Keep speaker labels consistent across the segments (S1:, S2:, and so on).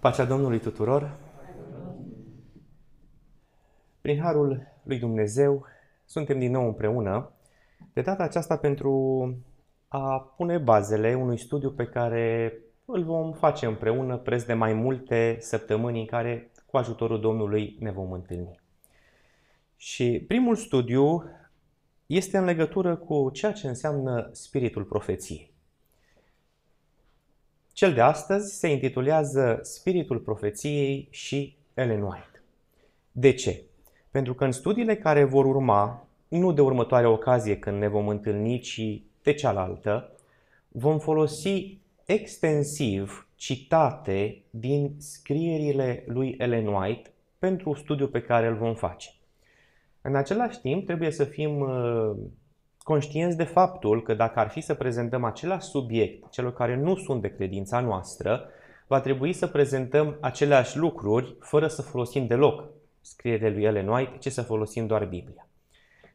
S1: Pacea Domnului tuturor! Prin Harul lui Dumnezeu suntem din nou împreună, de data aceasta pentru a pune bazele unui studiu pe care îl vom face împreună preț de mai multe săptămâni în care cu ajutorul Domnului ne vom întâlni. Și primul studiu este în legătură cu ceea ce înseamnă spiritul profeției. Cel de astăzi se intitulează Spiritul profeției și Ellen White. De ce? Pentru că în studiile care vor urma, nu de următoare ocazie când ne vom întâlni, ci de cealaltă, vom folosi extensiv citate din scrierile lui Ellen White pentru studiul pe care îl vom face. În același timp, trebuie să fim uh, conștienți de faptul că dacă ar fi să prezentăm același subiect celor care nu sunt de credința noastră, va trebui să prezentăm aceleași lucruri fără să folosim deloc scrierile lui Ellen White, ci să folosim doar Biblia.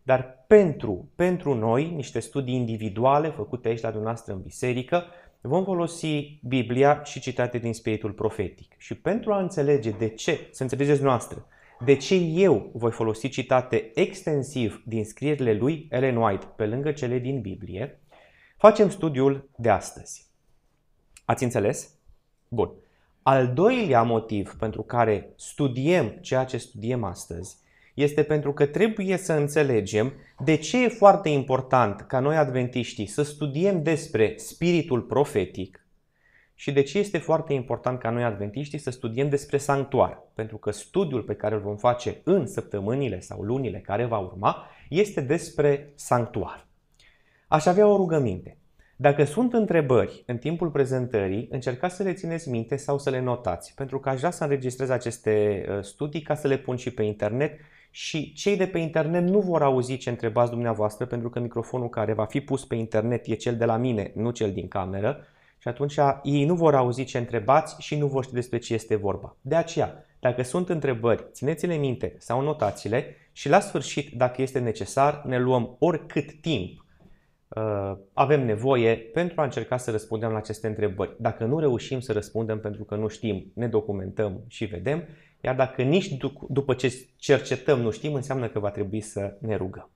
S1: Dar pentru, pentru noi, niște studii individuale făcute aici la dumneavoastră în biserică, vom folosi Biblia și citate din spiritul profetic. Și pentru a înțelege de ce, să înțelegeți noastră, de ce eu voi folosi citate extensiv din scrierile lui Ellen White pe lângă cele din Biblie, facem studiul de astăzi. Ați înțeles? Bun. Al doilea motiv pentru care studiem ceea ce studiem astăzi este pentru că trebuie să înțelegem de ce e foarte important ca noi adventiștii să studiem despre spiritul profetic și de ce este foarte important ca noi adventiștii să studiem despre sanctuar. Pentru că studiul pe care îl vom face în săptămânile sau lunile care va urma este despre sanctuar. Aș avea o rugăminte. Dacă sunt întrebări în timpul prezentării, încercați să le țineți minte sau să le notați, pentru că aș vrea să înregistrez aceste uh, studii ca să le pun și pe internet și cei de pe internet nu vor auzi ce întrebați dumneavoastră, pentru că microfonul care va fi pus pe internet e cel de la mine, nu cel din cameră, și atunci ei nu vor auzi ce întrebați și nu vor ști despre ce este vorba. De aceea, dacă sunt întrebări, țineți-le minte sau notați-le și la sfârșit, dacă este necesar, ne luăm oricât timp uh, avem nevoie pentru a încerca să răspundem la aceste întrebări. Dacă nu reușim să răspundem pentru că nu știm, ne documentăm și vedem, iar dacă nici după ce cercetăm nu știm, înseamnă că va trebui să ne rugăm.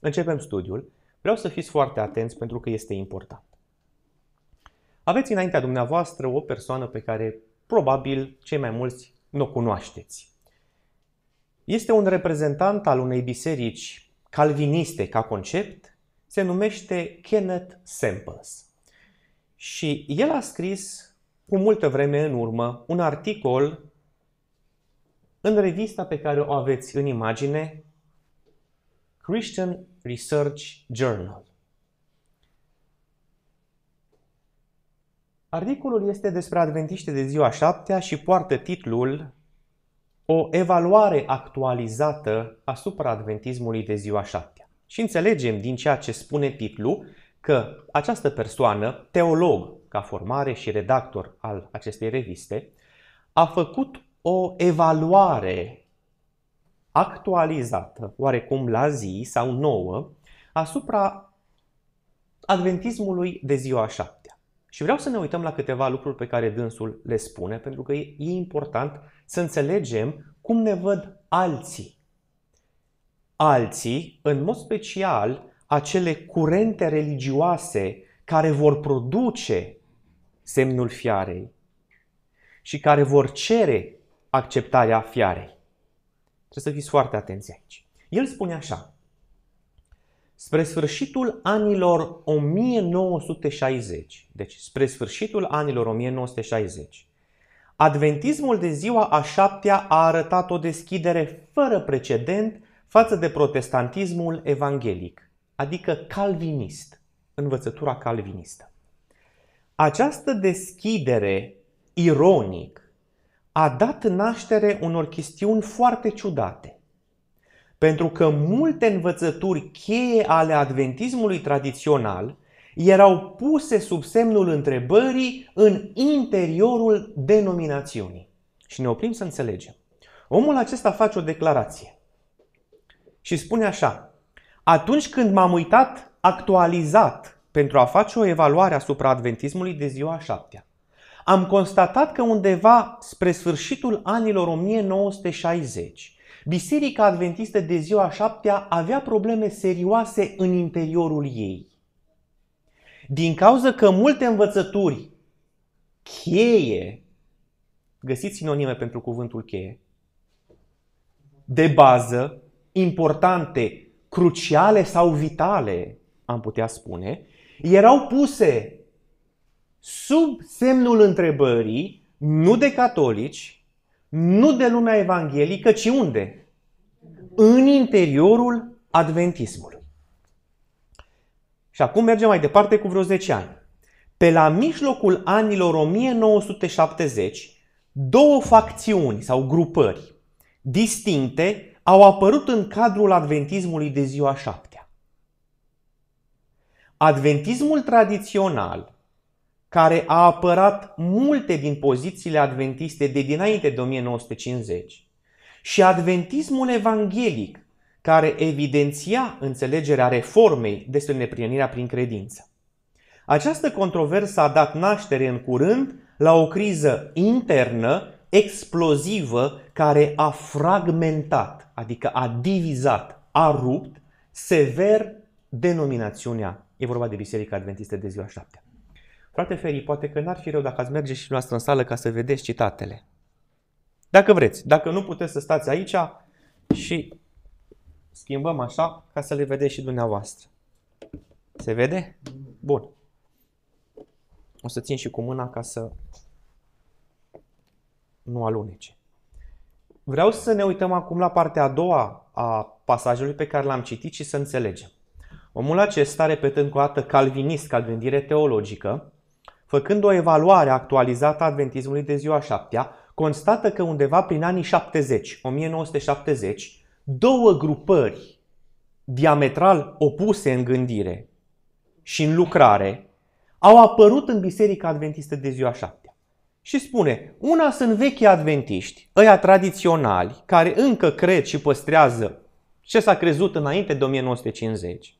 S1: Începem studiul. Vreau să fiți foarte atenți pentru că este important. Aveți înaintea dumneavoastră o persoană pe care probabil cei mai mulți nu o cunoașteți. Este un reprezentant al unei biserici calviniste ca concept, se numește Kenneth Samples. Și el a scris cu multă vreme în urmă un articol în revista pe care o aveți în imagine, Christian Research Journal. Articolul este despre adventiște de ziua șaptea și poartă titlul O evaluare actualizată asupra adventismului de ziua șaptea. Și înțelegem din ceea ce spune titlul că această persoană, teolog ca formare și redactor al acestei reviste, a făcut o evaluare actualizată, oarecum la zi sau nouă, asupra adventismului de ziua șaptea. Și vreau să ne uităm la câteva lucruri pe care dânsul le spune, pentru că e important să înțelegem cum ne văd alții. Alții, în mod special, acele curente religioase care vor produce semnul fiarei și care vor cere acceptarea fiarei. Trebuie să fiți foarte atenți aici. El spune așa, Spre sfârșitul anilor 1960, deci spre sfârșitul anilor 1960, Adventismul de ziua a șaptea a arătat o deschidere fără precedent față de protestantismul evanghelic, adică calvinist, învățătura calvinistă. Această deschidere, ironic, a dat naștere unor chestiuni foarte ciudate. Pentru că multe învățături cheie ale adventismului tradițional erau puse sub semnul întrebării în interiorul denominațiunii. Și ne oprim să înțelegem. Omul acesta face o declarație și spune așa, atunci când m-am uitat actualizat pentru a face o evaluare asupra adventismului de ziua a șaptea, am constatat că undeva spre sfârșitul anilor 1960, Biserica Adventistă de ziua șaptea avea probleme serioase în interiorul ei. Din cauza că multe învățături cheie, găsiți sinonime pentru cuvântul cheie, de bază, importante, cruciale sau vitale, am putea spune, erau puse sub semnul întrebării, nu de catolici, nu de lumea evanghelică, ci unde? În interiorul adventismului. Și acum mergem mai departe cu vreo 10 ani. Pe la mijlocul anilor 1970, două facțiuni sau grupări distincte au apărut în cadrul adventismului de ziua șaptea. Adventismul tradițional, care a apărat multe din pozițiile adventiste de dinainte de 1950, și adventismul evanghelic, care evidenția înțelegerea reformei despre neprienirea prin credință. Această controversă a dat naștere în curând la o criză internă explozivă care a fragmentat, adică a divizat, a rupt sever denominațiunea. E vorba de Biserica Adventistă de ziua șaptea. Frate Feri, poate că n-ar fi rău dacă ați merge și noastră în sală ca să vedeți citatele. Dacă vreți. Dacă nu puteți să stați aici și schimbăm așa ca să le vedeți și dumneavoastră. Se vede? Bun. O să țin și cu mâna ca să nu alunece. Vreau să ne uităm acum la partea a doua a pasajului pe care l-am citit și să înțelegem. Omul acesta, repetând cu o dată calvinist ca gândire teologică, făcând o evaluare actualizată a adventismului de ziua șaptea, constată că undeva prin anii 70, 1970, două grupări diametral opuse în gândire și în lucrare au apărut în Biserica Adventistă de ziua șaptea. Și spune, una sunt vechi adventiști, ăia tradiționali, care încă cred și păstrează ce s-a crezut înainte de 1950.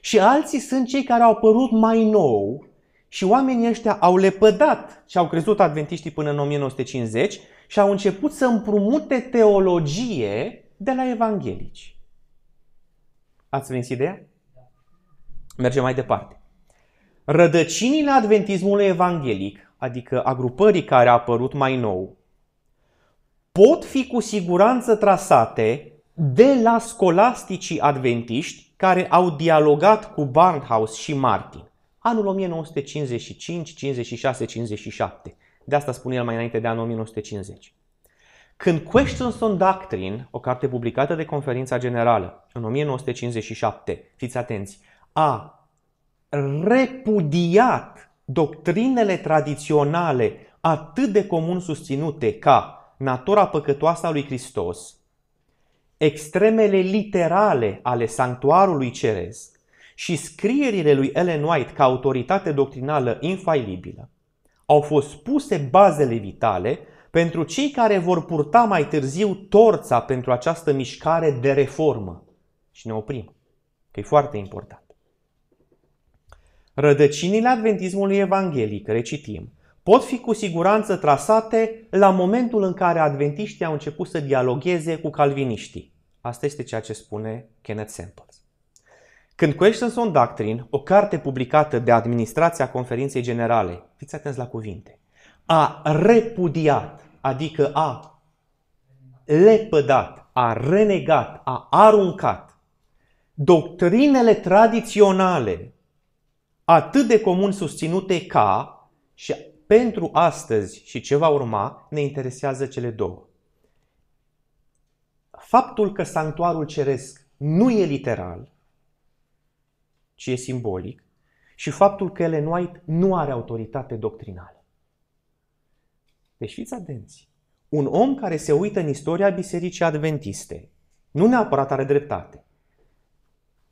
S1: Și alții sunt cei care au apărut mai nou și oamenii ăștia au lepădat ce au crezut adventiștii până în 1950 și au început să împrumute teologie de la evanghelici. Ați prins ideea? Mergem mai departe. Rădăcinile adventismului evanghelic, adică a grupării care a apărut mai nou, pot fi cu siguranță trasate de la scolasticii adventiști care au dialogat cu Barnhouse și Martin anul 1955, 56, 57. De asta spune el mai înainte de anul 1950. Când Questions on Doctrine, o carte publicată de Conferința Generală în 1957, fiți atenți, a repudiat doctrinele tradiționale atât de comun susținute ca natura păcătoasă a lui Hristos, extremele literale ale sanctuarului ceresc, și scrierile lui Ellen White ca autoritate doctrinală infailibilă au fost puse bazele vitale pentru cei care vor purta mai târziu torța pentru această mișcare de reformă. Și ne oprim, că e foarte important. Rădăcinile adventismului evanghelic, recitim, pot fi cu siguranță trasate la momentul în care adventiștii au început să dialogueze cu calviniștii. Asta este ceea ce spune Kenneth Samples. Când Questions on Doctrine, o carte publicată de administrația conferinței generale, fiți atenți la cuvinte, a repudiat, adică a lepădat, a renegat, a aruncat doctrinele tradiționale atât de comun susținute ca și pentru astăzi și ce va urma ne interesează cele două. Faptul că sanctuarul ceresc nu e literal, ci e simbolic, și faptul că Ellen White nu are autoritate doctrinală. Deci fiți atenți. Un om care se uită în istoria Bisericii Adventiste nu neapărat are dreptate.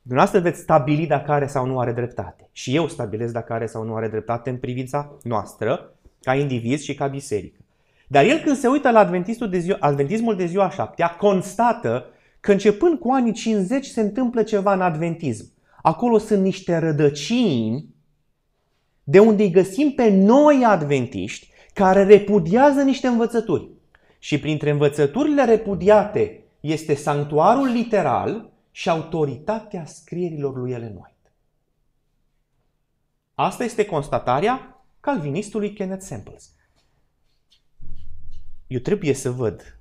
S1: Dumneavoastră veți stabili dacă are sau nu are dreptate. Și eu stabilesc dacă are sau nu are dreptate în privința noastră, ca indiviz și ca biserică. Dar el când se uită la Adventistul de ziua, Adventismul de ziua șaptea, constată că începând cu anii 50 se întâmplă ceva în Adventism. Acolo sunt niște rădăcini de unde îi găsim pe noi adventiști care repudiază niște învățături. Și printre învățăturile repudiate este sanctuarul literal și autoritatea scrierilor lui Ellen White. Asta este constatarea calvinistului Kenneth Samples. Eu trebuie să văd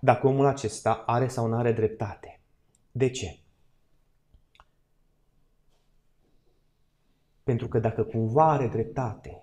S1: dacă omul acesta are sau nu are dreptate. De ce? Pentru că dacă cumva are dreptate,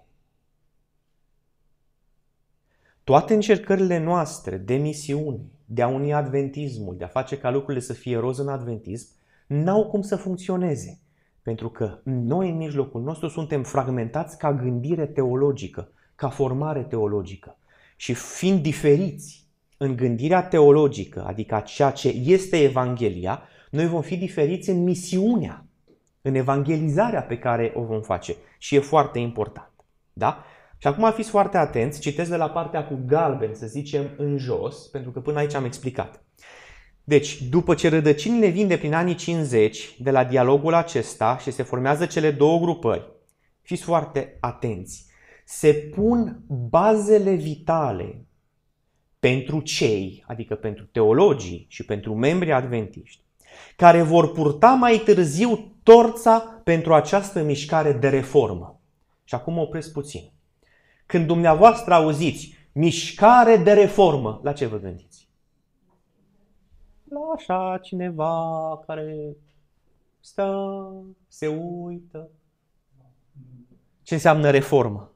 S1: toate încercările noastre de misiune, de a uni adventismul, de a face ca lucrurile să fie roz în adventism, n-au cum să funcționeze. Pentru că noi în mijlocul nostru suntem fragmentați ca gândire teologică, ca formare teologică. Și fiind diferiți în gândirea teologică, adică ceea ce este Evanghelia, noi vom fi diferiți în misiunea, în evangelizarea pe care o vom face. Și e foarte important. Da? Și acum fiți foarte atenți, citesc de la partea cu galben, să zicem, în jos, pentru că până aici am explicat. Deci, după ce rădăcinile vin de prin anii 50 de la dialogul acesta și se formează cele două grupări, fiți foarte atenți, se pun bazele vitale pentru cei, adică pentru teologii și pentru membrii adventiști, care vor purta mai târziu torța pentru această mișcare de reformă. Și acum opresc puțin. Când dumneavoastră auziți mișcare de reformă, la ce vă gândiți? La așa cineva care stă, se uită. Ce înseamnă reformă?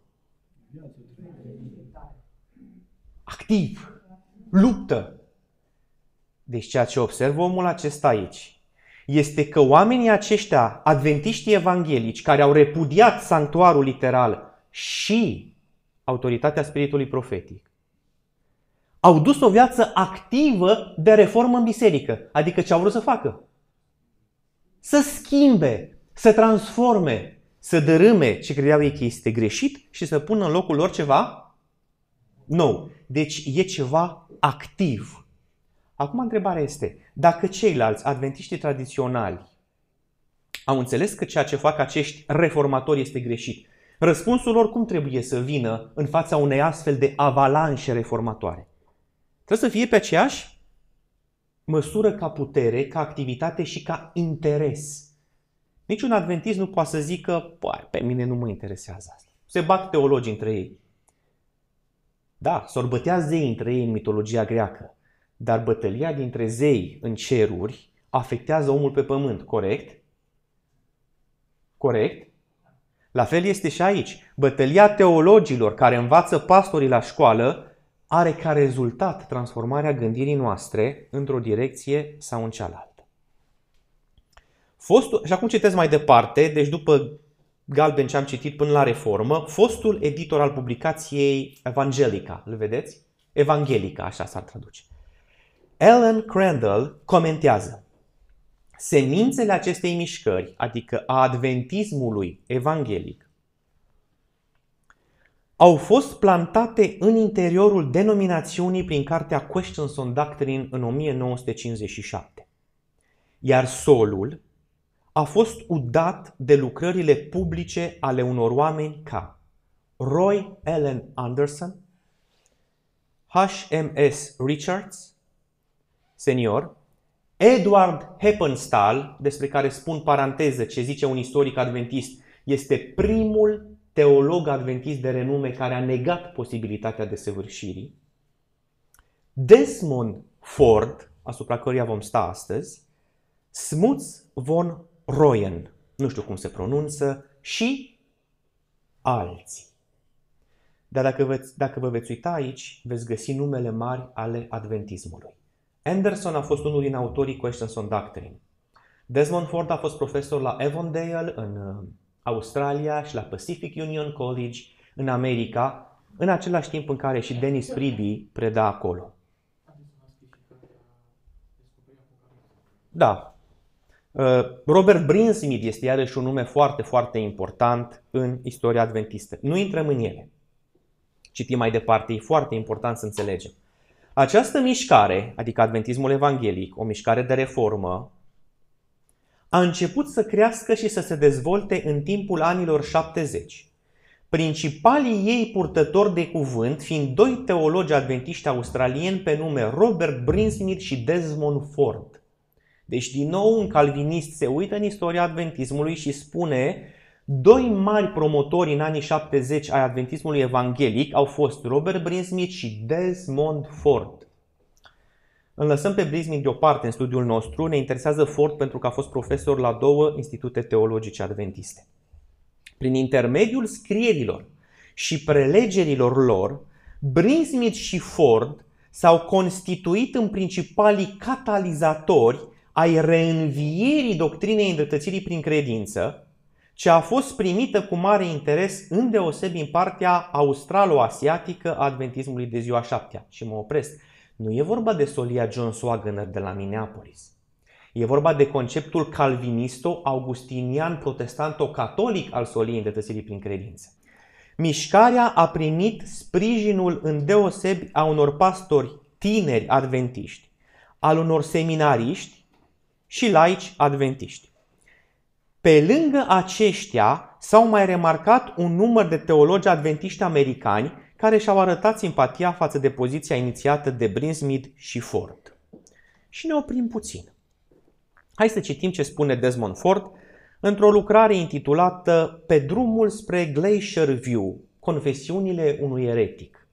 S1: Activ, luptă. Deci ceea ce observă omul acesta aici este că oamenii aceștia, adventiștii evanghelici, care au repudiat sanctuarul literal și autoritatea spiritului profetic, au dus o viață activă de reformă în biserică. Adică ce au vrut să facă? Să schimbe, să transforme, să dărâme ce credeau ei că este greșit și să pună în locul lor ceva nou. Deci e ceva activ. Acum întrebarea este, dacă ceilalți adventiști tradiționali au înțeles că ceea ce fac acești reformatori este greșit, Răspunsul lor cum trebuie să vină în fața unei astfel de avalanșe reformatoare? Trebuie să fie pe aceeași măsură ca putere, ca activitate și ca interes. Niciun adventist nu poate să zică, pe mine nu mă interesează asta. Se bat teologii între ei. Da, s-or bătea zei între ei în mitologia greacă, dar bătălia dintre zei în ceruri afectează omul pe pământ, corect? Corect? La fel este și aici. Bătălia teologilor care învață pastorii la școală are ca rezultat transformarea gândirii noastre într-o direcție sau în cealaltă. Fostul, și acum citesc mai departe, deci după galben ce am citit până la reformă, fostul editor al publicației Evangelica, îl vedeți? Evangelica, așa s-ar traduce. Ellen Crandall comentează semințele acestei mișcări, adică a adventismului evanghelic, au fost plantate în interiorul denominațiunii prin cartea Questions on Doctrine în 1957. Iar solul a fost udat de lucrările publice ale unor oameni ca Roy Allen Anderson, H.M.S. Richards, senior, Edward Heppenstall, despre care spun paranteză ce zice un istoric adventist, este primul teolog adventist de renume care a negat posibilitatea desăvârșirii. Desmond Ford, asupra căruia vom sta astăzi, Smuts von Royen, nu știu cum se pronunță, și alții. Dar dacă, veți, dacă vă veți uita aici, veți găsi numele mari ale adventismului. Anderson a fost unul din autorii Questions on Doctrine. Desmond Ford a fost profesor la Avondale în uh, Australia și la Pacific Union College în America, în același timp în care și Dennis Priby preda acolo. Da. Uh, Robert Brinsmith este iarăși un nume foarte, foarte important în istoria adventistă. Nu intrăm în ele. Citim mai departe, e foarte important să înțelegem. Această mișcare, adică adventismul evanghelic, o mișcare de reformă, a început să crească și să se dezvolte în timpul anilor 70. Principalii ei purtători de cuvânt fiind doi teologi adventiști australieni pe nume Robert Brinsmith și Desmond Ford. Deci, din nou, un calvinist se uită în istoria adventismului și spune doi mari promotori în anii 70 ai adventismului evanghelic au fost Robert Brinsmith și Desmond Ford. Îl lăsăm pe Brinsmith deoparte în studiul nostru, ne interesează Ford pentru că a fost profesor la două institute teologice adventiste. Prin intermediul scrierilor și prelegerilor lor, Brinsmith și Ford s-au constituit în principalii catalizatori ai reînvierii doctrinei îndreptățirii prin credință, ce a fost primită cu mare interes îndeosebi în partea australo-asiatică a adventismului de ziua șaptea. Și mă opresc. Nu e vorba de solia John Swagner de la Minneapolis. E vorba de conceptul calvinisto-augustinian protestanto-catolic al soliei îndreptățirii prin credință. Mișcarea a primit sprijinul îndeosebi a unor pastori tineri adventiști, al unor seminariști și laici adventiști. Pe lângă aceștia s-au mai remarcat un număr de teologi adventiști americani care și-au arătat simpatia față de poziția inițiată de Brinsmith și Ford. Și ne oprim puțin. Hai să citim ce spune Desmond Ford într-o lucrare intitulată Pe drumul spre Glacier View, confesiunile unui eretic.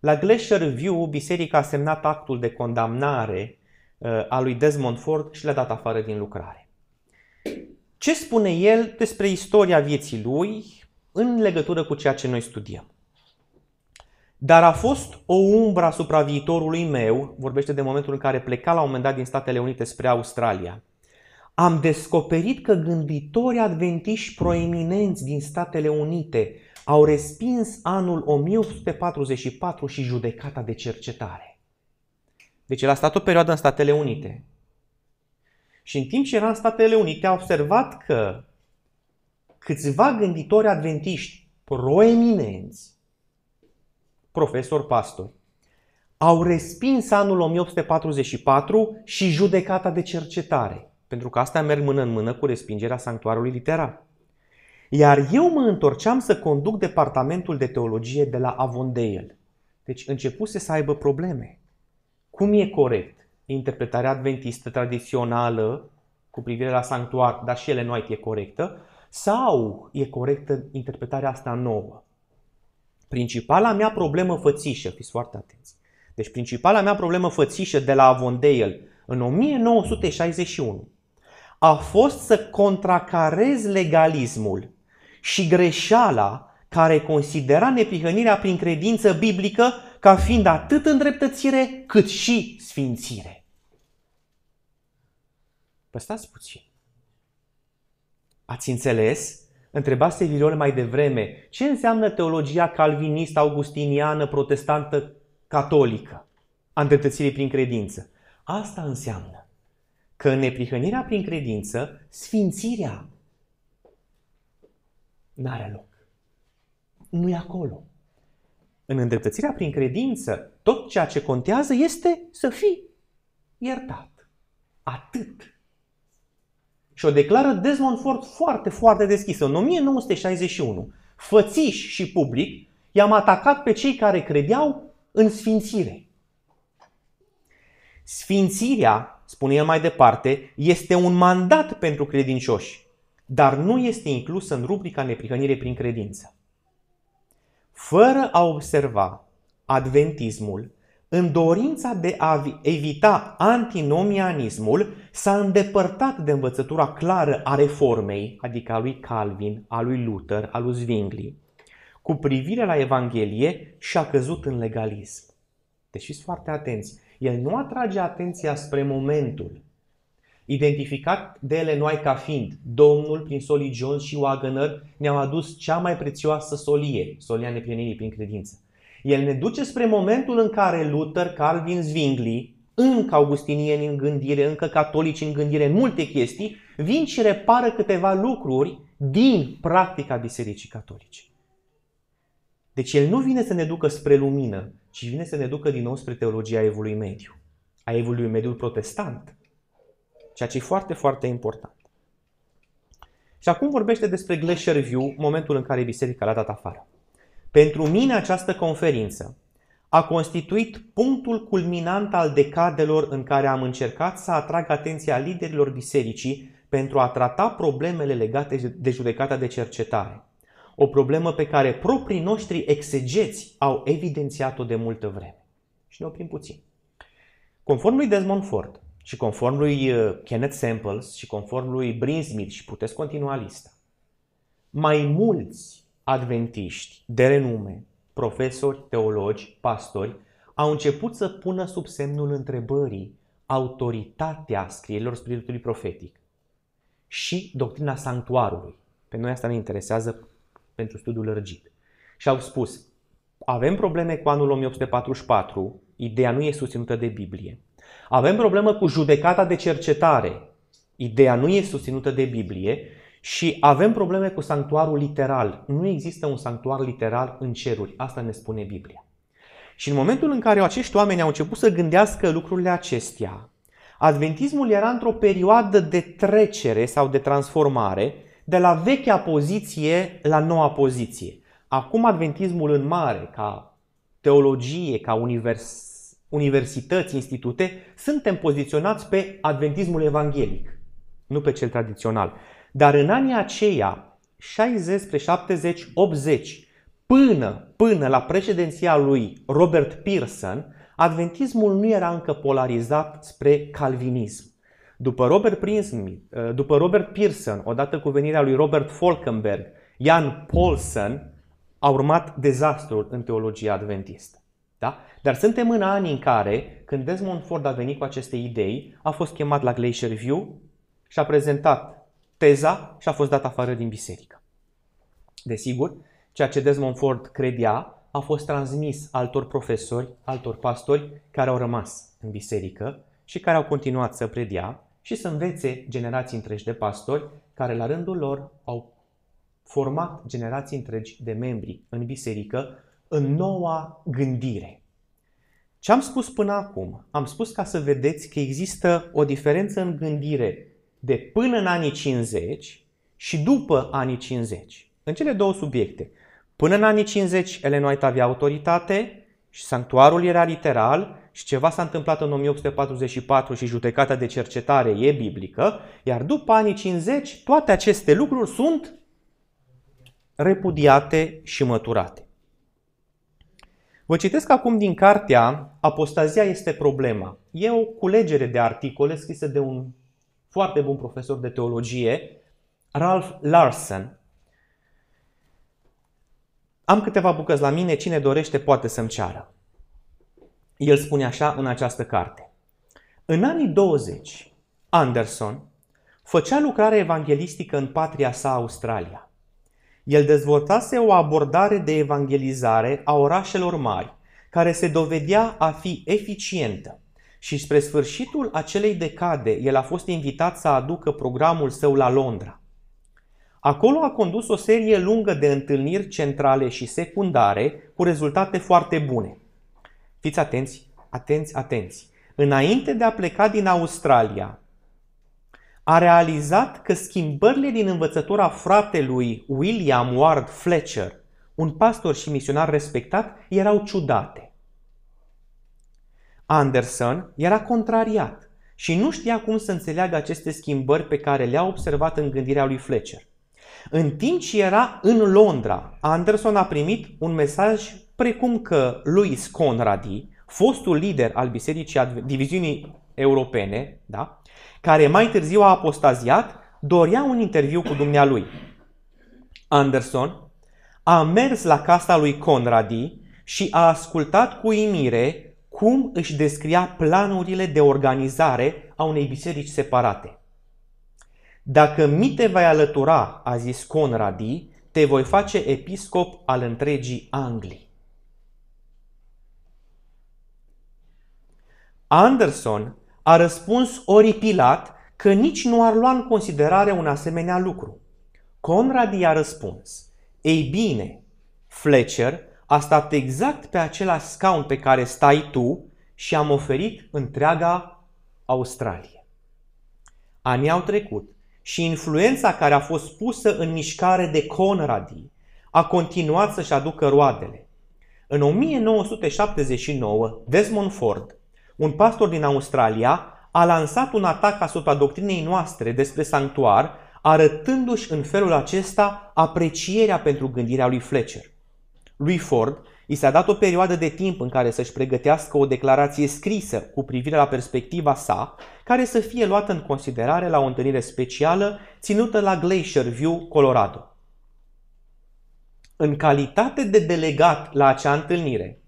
S1: La Glacier View, biserica a semnat actul de condamnare uh, a lui Desmond Ford și l-a dat afară din lucrare. Ce spune el despre istoria vieții lui în legătură cu ceea ce noi studiem? Dar a fost o umbră asupra viitorului meu, vorbește de momentul în care pleca la un moment dat din Statele Unite spre Australia. Am descoperit că gânditorii adventiști proeminenți din Statele Unite au respins anul 1844 și judecata de cercetare. Deci el a stat o perioadă în Statele Unite. Și în timp ce era în Statele Unite a observat că câțiva gânditori adventiști proeminenți profesori pastori, au respins anul 1844 și judecata de cercetare, pentru că asta merg mână în mână cu respingerea sanctuarului literar. Iar eu mă întorceam să conduc departamentul de teologie de la Avondale. Deci începuse să aibă probleme. Cum e corect? Interpretarea adventistă tradițională cu privire la sanctuar, dar și ele White e corectă? Sau e corectă interpretarea asta nouă? Principala mea problemă fățișă, fiți foarte atenți. Deci principala mea problemă fățișă de la Avondale în 1961 a fost să contracarez legalismul și greșeala care considera neprihănirea prin credință biblică ca fiind atât îndreptățire cât și sfințire. Păi stați puțin. Ați înțeles Întrebase Viliol mai devreme, ce înseamnă teologia calvinistă, augustiniană, protestantă, catolică a îndreptățirii prin credință? Asta înseamnă că în neprihănirea prin credință, sfințirea n-are loc. Nu e acolo. În îndreptățirea prin credință, tot ceea ce contează este să fii iertat. Atât. Și o declară Desmond Ford foarte, foarte deschisă. În 1961, fățiș și public, i-am atacat pe cei care credeau în sfințire. Sfințirea, spune el mai departe, este un mandat pentru credincioși, dar nu este inclusă în rubrica neprihănire prin credință. Fără a observa adventismul în dorința de a evita antinomianismul, s-a îndepărtat de învățătura clară a reformei, adică a lui Calvin, a lui Luther, a lui Zwingli, cu privire la Evanghelie și a căzut în legalism. Deci fiți foarte atenți. El nu atrage atenția spre momentul identificat de ele noi ca fiind Domnul prin Solii Jones și Wagner ne-au adus cea mai prețioasă solie, solia neprienirii prin credință. El ne duce spre momentul în care Luther, Calvin, Zwingli, încă augustinieni în gândire, încă catolici în gândire, în multe chestii, vin și repară câteva lucruri din practica Bisericii Catolice. Deci el nu vine să ne ducă spre lumină, ci vine să ne ducă din nou spre teologia evului mediu, a evului mediu protestant, ceea ce e foarte, foarte important. Și acum vorbește despre Glacier View, momentul în care biserica l-a dat afară. Pentru mine această conferință a constituit punctul culminant al decadelor în care am încercat să atrag atenția liderilor bisericii pentru a trata problemele legate de judecata de cercetare. O problemă pe care proprii noștri exegeți au evidențiat-o de multă vreme. Și ne oprim puțin. Conform lui Desmond Ford și conform lui uh, Kenneth Samples și conform lui Brinsmith și puteți continua lista, mai mulți adventiști de renume, profesori, teologi, pastori, au început să pună sub semnul întrebării autoritatea scrierilor spiritului profetic și doctrina sanctuarului. Pe noi asta ne interesează pentru studiul lărgit. Și au spus, avem probleme cu anul 1844, ideea nu e susținută de Biblie. Avem problemă cu judecata de cercetare, ideea nu e susținută de Biblie și avem probleme cu sanctuarul literal. Nu există un sanctuar literal în ceruri. Asta ne spune Biblia. Și în momentul în care acești oameni au început să gândească lucrurile acestea, adventismul era într-o perioadă de trecere sau de transformare de la vechea poziție la noua poziție. Acum adventismul în mare, ca teologie, ca univers, universități, institute, suntem poziționați pe adventismul evanghelic, nu pe cel tradițional. Dar în anii aceia, 60 spre 70, 80, până, până la președinția lui Robert Pearson, adventismul nu era încă polarizat spre calvinism. După Robert, Prince, după Robert Pearson, odată cu venirea lui Robert Falkenberg, Jan Paulson, a urmat dezastrul în teologia adventistă. Da? Dar suntem în anii în care, când Desmond Ford a venit cu aceste idei, a fost chemat la Glacier View și a prezentat teza și a fost dat afară din biserică. Desigur, ceea ce Desmond Ford credea a fost transmis altor profesori, altor pastori care au rămas în biserică și care au continuat să predea și să învețe generații întregi de pastori care la rândul lor au format generații întregi de membri în biserică în noua gândire. Ce am spus până acum? Am spus ca să vedeți că există o diferență în gândire de până în anii 50 și după anii 50. În cele două subiecte. Până în anii 50, Ellen White avea autoritate și sanctuarul era literal și ceva s-a întâmplat în 1844 și judecata de cercetare e biblică, iar după anii 50, toate aceste lucruri sunt repudiate și măturate. Vă citesc acum din cartea Apostazia este problema. E o culegere de articole scrise de un foarte bun profesor de teologie, Ralph Larsen. Am câteva bucăți la mine, cine dorește poate să-mi ceară. El spune așa în această carte. În anii 20, Anderson făcea lucrare evanghelistică în patria sa Australia. El dezvoltase o abordare de evangelizare a orașelor mari, care se dovedea a fi eficientă și spre sfârșitul acelei decade, el a fost invitat să aducă programul său la Londra. Acolo a condus o serie lungă de întâlniri centrale și secundare cu rezultate foarte bune. Fiți atenți, atenți, atenți. Înainte de a pleca din Australia, a realizat că schimbările din învățătura fratelui William Ward Fletcher, un pastor și misionar respectat, erau ciudate. Anderson era contrariat și nu știa cum să înțeleagă aceste schimbări pe care le-a observat în gândirea lui Fletcher. În timp ce era în Londra, Anderson a primit un mesaj precum că Louis Conradi, fostul lider al Bisericii Diviziunii Europene, da, care mai târziu a apostaziat, dorea un interviu cu dumnealui. Anderson a mers la casa lui Conradi și a ascultat cu imire cum își descria planurile de organizare a unei biserici separate. Dacă mi te vei alătura, a zis Conradi, te voi face episcop al întregii Anglii. Anderson a răspuns oripilat că nici nu ar lua în considerare un asemenea lucru. Conradi a răspuns, ei bine, Fletcher a stat exact pe același scaun pe care stai tu și am oferit întreaga Australie. Anii au trecut și influența care a fost pusă în mișcare de Conradi a continuat să-și aducă roadele. În 1979, Desmond Ford, un pastor din Australia, a lansat un atac asupra doctrinei noastre despre sanctuar, arătându-și în felul acesta aprecierea pentru gândirea lui Fletcher. Lui Ford i s-a dat o perioadă de timp în care să-și pregătească o declarație scrisă cu privire la perspectiva sa, care să fie luată în considerare la o întâlnire specială ținută la Glacier View, Colorado. În calitate de delegat la acea întâlnire,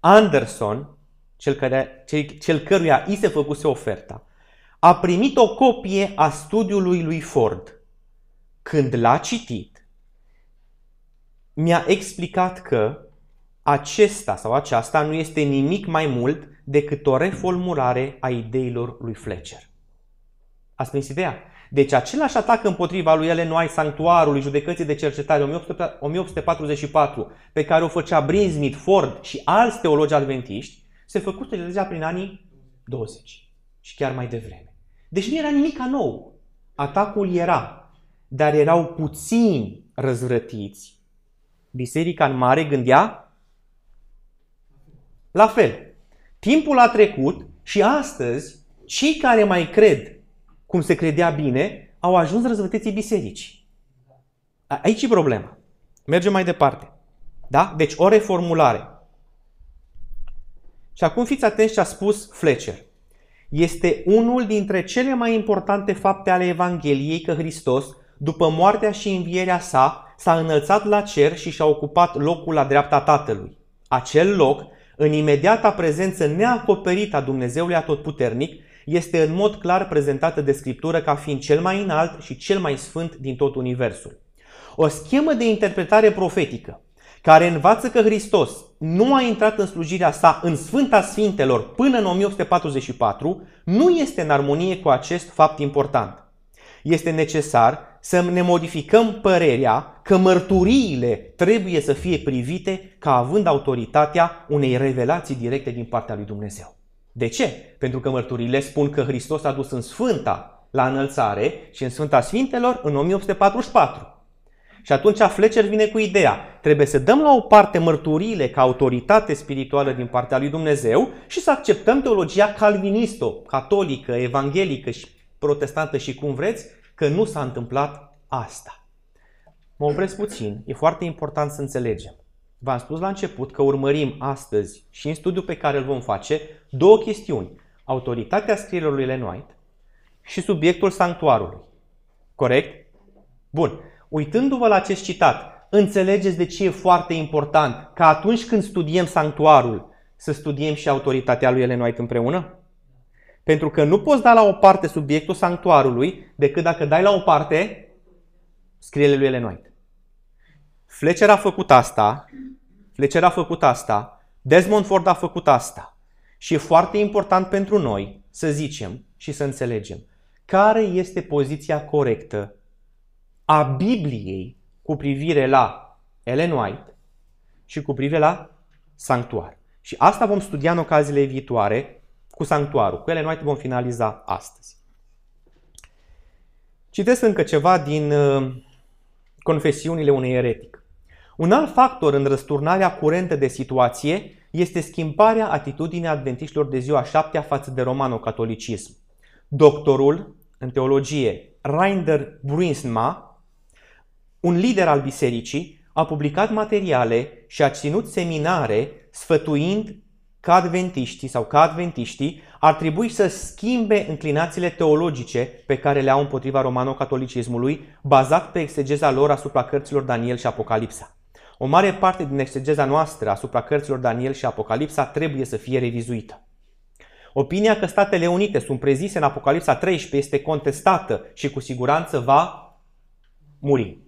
S1: Anderson, cel, care, cel, cel căruia i se făcuse oferta, a primit o copie a studiului lui Ford. Când l-a citit, mi-a explicat că acesta sau aceasta nu este nimic mai mult decât o reformulare a ideilor lui Fletcher. Ați prins ideea? Deci același atac împotriva lui Ellen White, sanctuarului, judecății de cercetare 1844, pe care o făcea Brinsmith, Ford și alți teologi adventiști, se făcuse deja prin anii 20 și chiar mai devreme. Deci nu era nimic nou. Atacul era, dar erau puțini răzvrătiți. Biserica în mare gândea la fel. Timpul a trecut și astăzi cei care mai cred cum se credea bine au ajuns răzvăteții bisericii. Aici e problema. Mergem mai departe. Da? Deci o reformulare. Și acum fiți atenți ce a spus Fletcher. Este unul dintre cele mai importante fapte ale Evangheliei că Hristos, după moartea și învierea sa, s-a înălțat la cer și și-a ocupat locul la dreapta Tatălui. Acel loc, în imediata prezență neacoperită a Dumnezeului Atotputernic, este în mod clar prezentată de Scriptură ca fiind cel mai înalt și cel mai sfânt din tot Universul. O schemă de interpretare profetică care învață că Hristos nu a intrat în slujirea sa în Sfânta Sfintelor până în 1844, nu este în armonie cu acest fapt important. Este necesar să ne modificăm părerea că mărturiile trebuie să fie privite ca având autoritatea unei revelații directe din partea lui Dumnezeu. De ce? Pentru că mărturile spun că Hristos a dus în Sfânta la înălțare și în Sfânta Sfintelor în 1844. Și atunci Fletcher vine cu ideea, trebuie să dăm la o parte mărturiile ca autoritate spirituală din partea lui Dumnezeu și să acceptăm teologia calvinistă, catolică, evanghelică și protestantă și cum vreți, că nu s-a întâmplat asta. Mă opresc puțin, e foarte important să înțelegem. V-am spus la început că urmărim astăzi și în studiul pe care îl vom face două chestiuni. Autoritatea scrierilor lui Ellen White și subiectul sanctuarului. Corect? Bun. Uitându-vă la acest citat, înțelegeți de ce e foarte important ca atunci când studiem sanctuarul să studiem și autoritatea lui Ellen White împreună? Pentru că nu poți da la o parte subiectul sanctuarului decât dacă dai la o parte scrierile lui Ellen White. Fletcher a făcut asta, Fletcher a făcut asta, Desmond Ford a făcut asta. Și e foarte important pentru noi să zicem și să înțelegem care este poziția corectă a Bibliei cu privire la Ellen White și cu privire la sanctuar. Și asta vom studia în ocaziile viitoare cu sanctuarul. Cu Ellen White vom finaliza astăzi. Citesc încă ceva din uh, confesiunile unui eretic. Un alt factor în răsturnarea curentă de situație este schimbarea atitudinii adventiștilor de ziua șaptea față de romano-catolicism. Doctorul în teologie Reinder Bruinsma, un lider al bisericii, a publicat materiale și a ținut seminare sfătuind că adventiștii sau că adventiștii ar trebui să schimbe înclinațiile teologice pe care le au împotriva romano-catolicismului, bazat pe exegeza lor asupra cărților Daniel și Apocalipsa. O mare parte din exegeza noastră asupra cărților Daniel și Apocalipsa trebuie să fie revizuită. Opinia că Statele Unite sunt prezise în Apocalipsa 13 este contestată și cu siguranță va muri.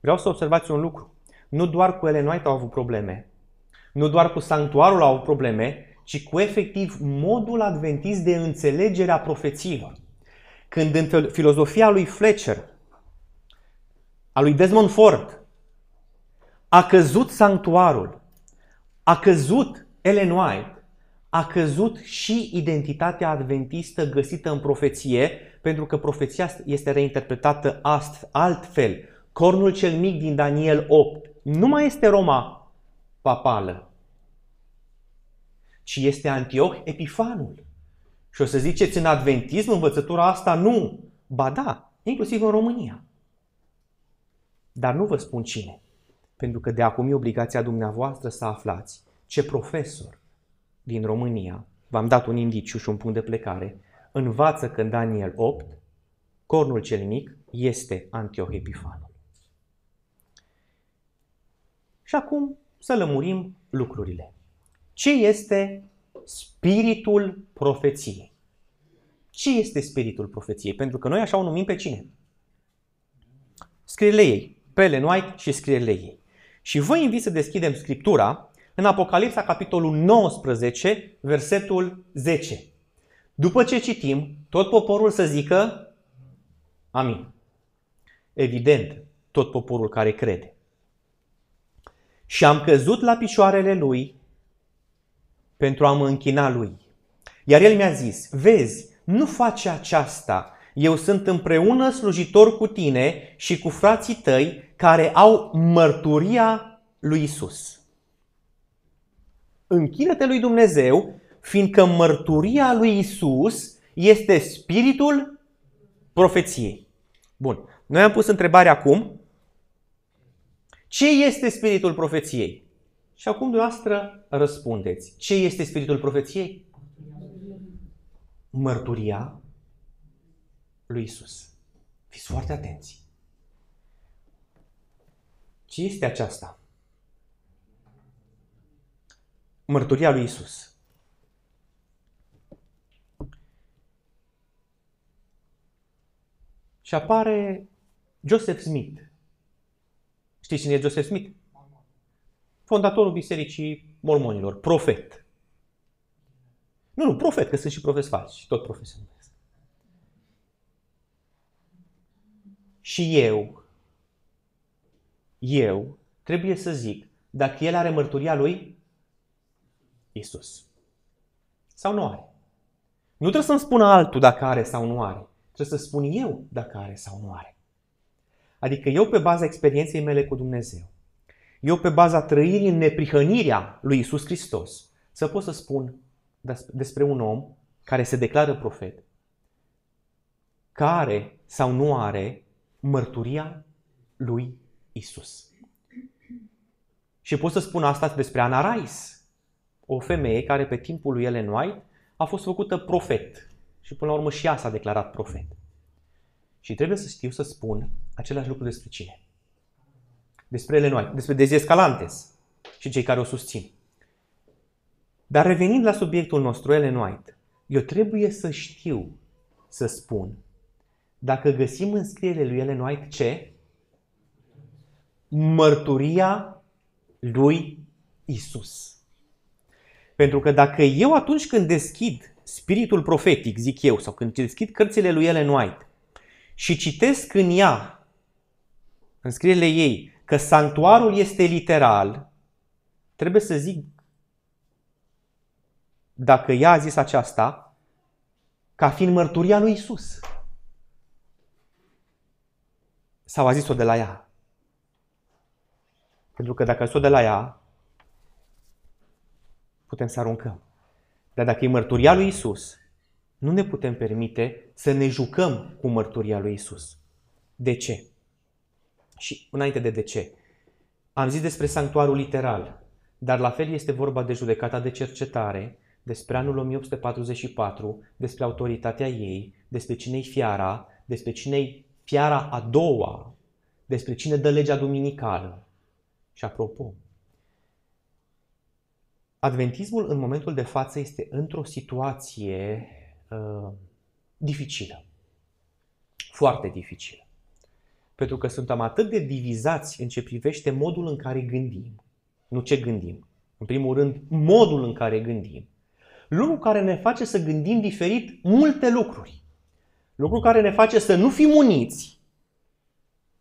S1: Vreau să observați un lucru. Nu doar cu Ellen White au avut probleme, nu doar cu sanctuarul au avut probleme, ci cu efectiv modul adventist de înțelegere a profețiilor. Când în filozofia lui Fletcher, a lui Desmond Ford, a căzut sanctuarul, a căzut Ellen White, a căzut și identitatea adventistă găsită în profeție, pentru că profeția este reinterpretată ast, altfel. Cornul cel mic din Daniel 8 nu mai este Roma papală, ci este Antioch Epifanul. Și o să ziceți în adventism învățătura asta? Nu. Ba da, inclusiv în România. Dar nu vă spun cine. Pentru că de acum e obligația dumneavoastră să aflați ce profesor din România, v-am dat un indiciu și un punct de plecare, învață că în Daniel 8, cornul cel mic este Antioch Epifanul. Și acum să lămurim lucrurile. Ce este spiritul profeției? Ce este spiritul profeției? Pentru că noi așa o numim pe cine? Scrierile ei. Pe Ellen White și scrierile ei. Și vă invit să deschidem Scriptura în Apocalipsa, capitolul 19, versetul 10. După ce citim, tot poporul să zică Amin. Evident, tot poporul care crede. Și am căzut la picioarele lui pentru a mă închina lui. Iar el mi-a zis, vezi, nu face aceasta. Eu sunt împreună slujitor cu tine și cu frații tăi care au mărturia lui Isus. Închină-te lui Dumnezeu, fiindcă mărturia lui Isus este spiritul profeției. Bun. Noi am pus întrebarea acum. Ce este spiritul profeției? Și acum dumneavoastră răspundeți. Ce este spiritul profeției? Mărturia lui Isus. Fiți foarte atenți. Ce este aceasta? Mărturia lui Isus. Și apare Joseph Smith. Știți cine e Joseph Smith? Fondatorul Bisericii Mormonilor, profet. Nu, nu, profet, că sunt și profes falși, tot profesional. Și eu, eu trebuie să zic dacă el are mărturia lui Isus. Sau nu are. Nu trebuie să-mi spună altul dacă are sau nu are. Trebuie să spun eu dacă are sau nu are. Adică eu pe baza experienței mele cu Dumnezeu, eu pe baza trăirii în neprihănirea lui Isus Hristos, să pot să spun despre un om care se declară profet, care sau nu are mărturia lui Isus. Și pot să spun asta despre Ana Rice, o femeie care pe timpul lui Ellen White a fost făcută profet. Și până la urmă și ea s-a declarat profet. Și trebuie să știu să spun același lucru despre cine? Despre Ellen White, despre Dezescalantes și cei care o susțin. Dar revenind la subiectul nostru, Ellen White, eu trebuie să știu să spun dacă găsim în scrierile lui Ellen White ce? Mărturia lui Isus. Pentru că dacă eu atunci când deschid spiritul profetic, zic eu, sau când deschid cărțile lui Ellen White și citesc în ea, în scrierile ei, că sanctuarul este literal, trebuie să zic, dacă ea a zis aceasta, ca fiind mărturia lui Isus. Sau a zis-o de la ea. Pentru că dacă a zis-o de la ea, putem să aruncăm. Dar dacă e mărturia lui Isus, nu ne putem permite să ne jucăm cu mărturia lui Isus. De ce? Și înainte de de ce, am zis despre sanctuarul literal, dar la fel este vorba de judecata de cercetare, despre anul 1844, despre autoritatea ei, despre cine-i fiara, despre cine-i fiara a doua, despre cine dă legea duminicală. Și apropo, Adventismul în momentul de față este într-o situație uh, dificilă. Foarte dificilă. Pentru că suntem atât de divizați în ce privește modul în care gândim. Nu ce gândim. În primul rând, modul în care gândim. Lucru care ne face să gândim diferit multe lucruri. Lucru care ne face să nu fim uniți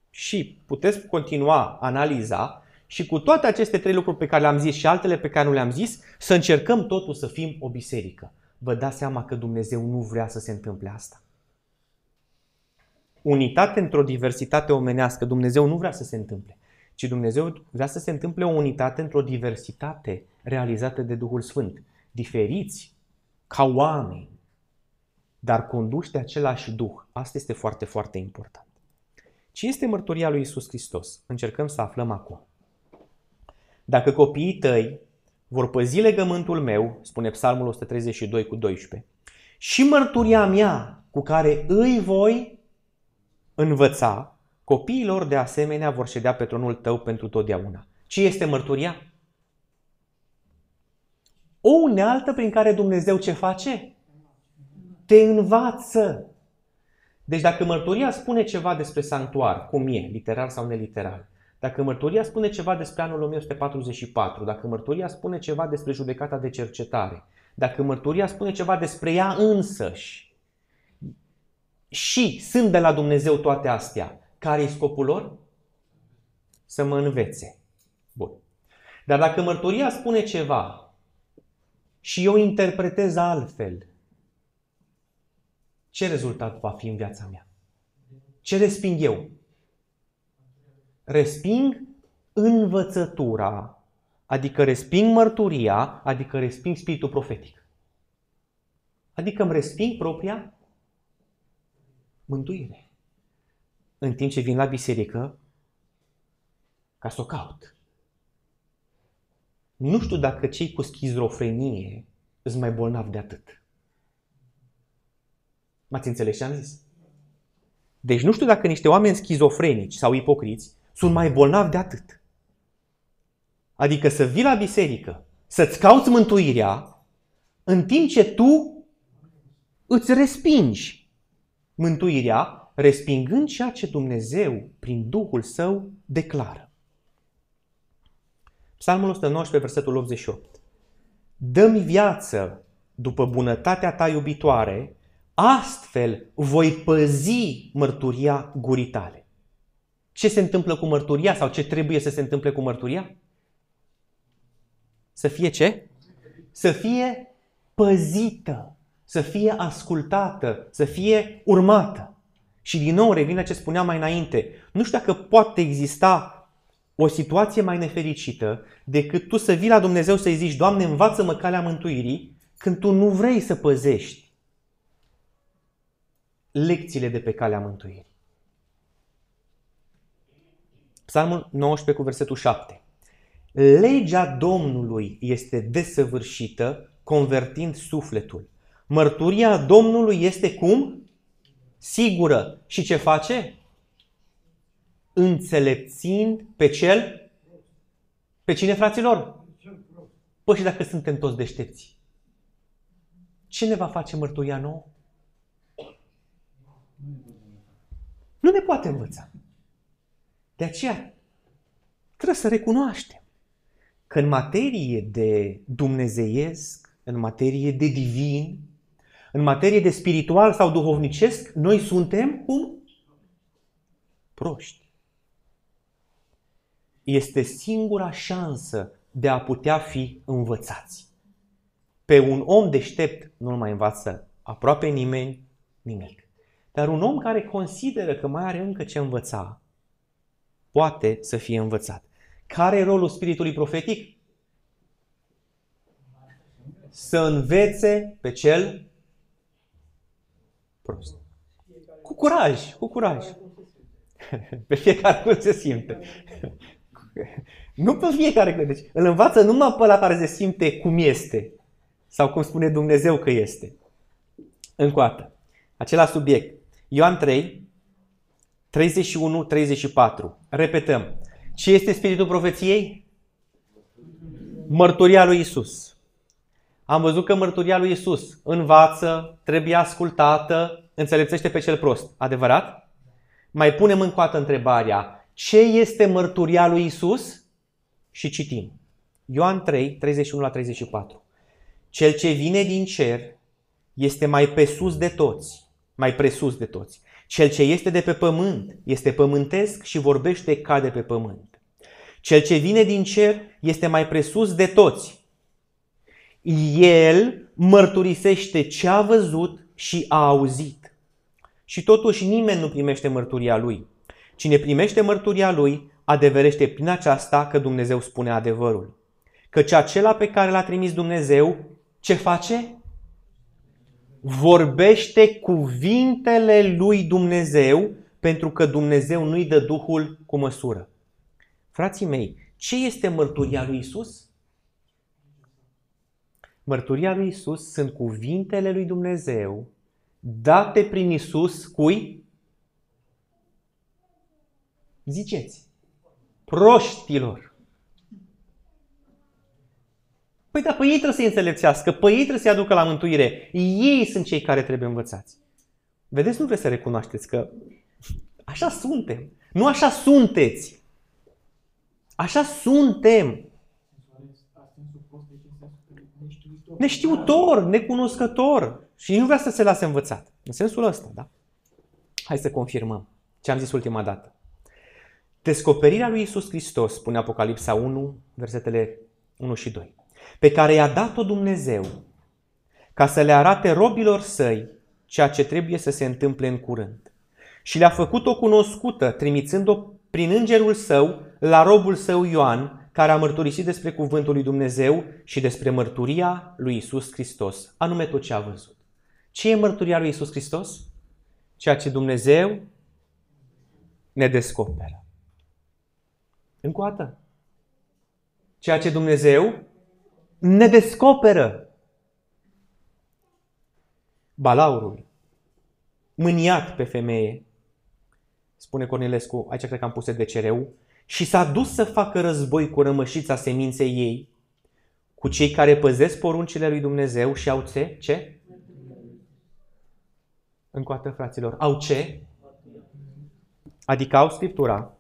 S1: și puteți continua analiza și cu toate aceste trei lucruri pe care le-am zis și altele pe care nu le-am zis, să încercăm totul să fim o biserică. Vă dați seama că Dumnezeu nu vrea să se întâmple asta. Unitate într-o diversitate omenească, Dumnezeu nu vrea să se întâmple, ci Dumnezeu vrea să se întâmple o unitate într-o diversitate realizată de Duhul Sfânt. Diferiți ca oameni, dar conduși de același Duh. Asta este foarte, foarte important. Ce este mărturia lui Isus Hristos? Încercăm să aflăm acum. Dacă copiii tăi vor păzi legământul meu, spune Psalmul 132 cu 12, și mărturia mea cu care îi voi învăța, copiilor de asemenea vor ședea pe tronul tău pentru totdeauna. Ce este mărturia? O unealtă prin care Dumnezeu ce face? Te învață. Deci dacă mărturia spune ceva despre sanctuar, cum e, literal sau neliteral, dacă mărturia spune ceva despre anul 1944, dacă mărturia spune ceva despre judecata de cercetare, dacă mărturia spune ceva despre ea însăși și sunt de la Dumnezeu toate astea, care e scopul lor? Să mă învețe. Bun. Dar dacă mărturia spune ceva și eu interpretez altfel, ce rezultat va fi în viața mea? Ce resping eu? Resping învățătura, adică resping mărturia, adică resping spiritul profetic. Adică îmi resping propria mântuire. În timp ce vin la biserică ca să o caut. Nu știu dacă cei cu schizofrenie sunt mai bolnavi de atât. M-ați înțeles ce am zis? Deci nu știu dacă niște oameni schizofrenici sau ipocriți sunt mai bolnavi de atât. Adică să vii la biserică, să-ți cauți mântuirea, în timp ce tu îți respingi mântuirea, respingând ceea ce Dumnezeu, prin Duhul Său, declară. Psalmul 119, versetul 88. Dă-mi viață după bunătatea ta iubitoare Astfel voi păzi mărturia gurii tale. Ce se întâmplă cu mărturia sau ce trebuie să se întâmple cu mărturia? Să fie ce? Să fie păzită, să fie ascultată, să fie urmată. Și din nou revine ce spuneam mai înainte. Nu știu dacă poate exista o situație mai nefericită decât tu să vii la Dumnezeu să-i zici, Doamne, învață-mă calea mântuirii, când tu nu vrei să păzești lecțiile de pe calea mântuirii. Psalmul 19 cu versetul 7. Legea Domnului este desăvârșită, convertind sufletul. Mărturia Domnului este cum? Sigură. Și ce face? Înțelepțind pe cel? Pe cine, fraților? Păi și dacă suntem toți deștepți? Ce ne va face mărturia nouă? Nu ne poate învăța. De aceea trebuie să recunoaștem că în materie de dumnezeiesc, în materie de divin, în materie de spiritual sau duhovnicesc, noi suntem cum? Proști. Este singura șansă de a putea fi învățați. Pe un om deștept nu-l mai învață aproape nimeni nimic. Dar un om care consideră că mai are încă ce învăța, poate să fie învățat. Care e rolul spiritului profetic? Să învețe pe cel prost. Cu curaj, cu curaj. Pe fiecare cum se simte. Nu pe fiecare. Deci îl învață numai pe la care se simte cum este. Sau cum spune Dumnezeu că este. Încă Acela subiect. Ioan 3, 31-34. Repetăm. Ce este spiritul profeției? Mărturia lui Isus. Am văzut că mărturia lui Isus învață, trebuie ascultată, înțelepțește pe cel prost. Adevărat? Mai punem în coată întrebarea. Ce este mărturia lui Isus? Și citim. Ioan 3, 31 la 34. Cel ce vine din cer este mai pe sus de toți mai presus de toți. Cel ce este de pe pământ este pământesc și vorbește ca de pe pământ. Cel ce vine din cer este mai presus de toți. El mărturisește ce a văzut și a auzit. Și totuși nimeni nu primește mărturia lui. Cine primește mărturia lui, adeverește prin aceasta că Dumnezeu spune adevărul. Căci acela pe care l-a trimis Dumnezeu, ce face? Vorbește cuvintele lui Dumnezeu, pentru că Dumnezeu nu-i dă Duhul cu măsură. Frații mei, ce este mărturia lui Isus? Mărturia lui Isus sunt cuvintele lui Dumnezeu date prin Isus cui? Ziceți. Proștilor. Păi da, pe ei trebuie să înțelepțească, pe ei trebuie să-i aducă la mântuire. Ei sunt cei care trebuie învățați. Vedeți, nu vreți să recunoașteți că așa suntem. Nu așa sunteți. Așa suntem. Neștiutor, necunoscător. Și nu vrea să se lase învățat. În sensul ăsta, da? Hai să confirmăm ce am zis ultima dată. Descoperirea lui Isus Hristos, spune Apocalipsa 1, versetele 1 și 2, pe care i-a dat-o Dumnezeu ca să le arate robilor săi ceea ce trebuie să se întâmple în curând. Și le-a făcut-o cunoscută, trimițând-o prin îngerul său la robul său Ioan, care a mărturisit despre cuvântul lui Dumnezeu și despre mărturia lui Isus Hristos, anume tot ce a văzut. Ce e mărturia lui Isus Hristos? Ceea ce Dumnezeu ne descoperă. Încă o dată. Ceea ce Dumnezeu ne descoperă. Balaurul, mâniat pe femeie, spune Cornilescu, aici cred că am pus de cereu, și s-a dus să facă război cu rămășița seminței ei, cu cei care păzesc poruncile lui Dumnezeu și au ce? Ce? Încoată, fraților. Au ce? Adică au Scriptura.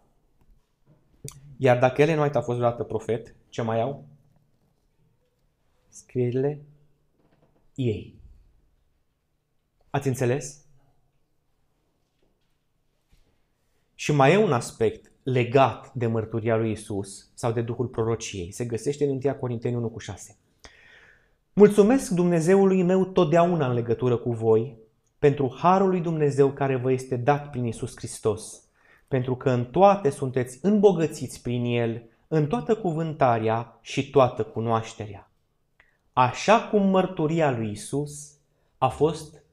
S1: Iar dacă ele nu a fost vreodată profet, ce mai au? Scrierile ei. Ați înțeles? Și mai e un aspect legat de mărturia lui Isus sau de Duhul prorociei. Se găsește în 1 Corinteni 1 cu 6. Mulțumesc Dumnezeului meu totdeauna în legătură cu voi pentru harul lui Dumnezeu care vă este dat prin Isus Hristos, pentru că în toate sunteți îmbogățiți prin El, în toată cuvântarea și toată cunoașterea. Așa cum mărturia lui Isus a fost